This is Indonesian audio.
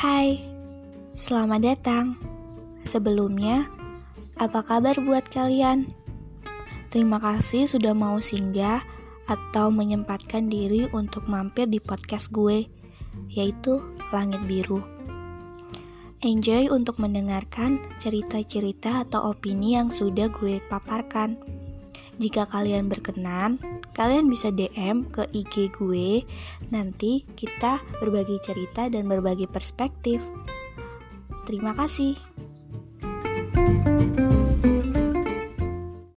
Hai, selamat datang. Sebelumnya, apa kabar buat kalian? Terima kasih sudah mau singgah atau menyempatkan diri untuk mampir di podcast gue, yaitu Langit Biru. Enjoy untuk mendengarkan cerita-cerita atau opini yang sudah gue paparkan. Jika kalian berkenan, kalian bisa DM ke IG gue. Nanti kita berbagi cerita dan berbagi perspektif. Terima kasih.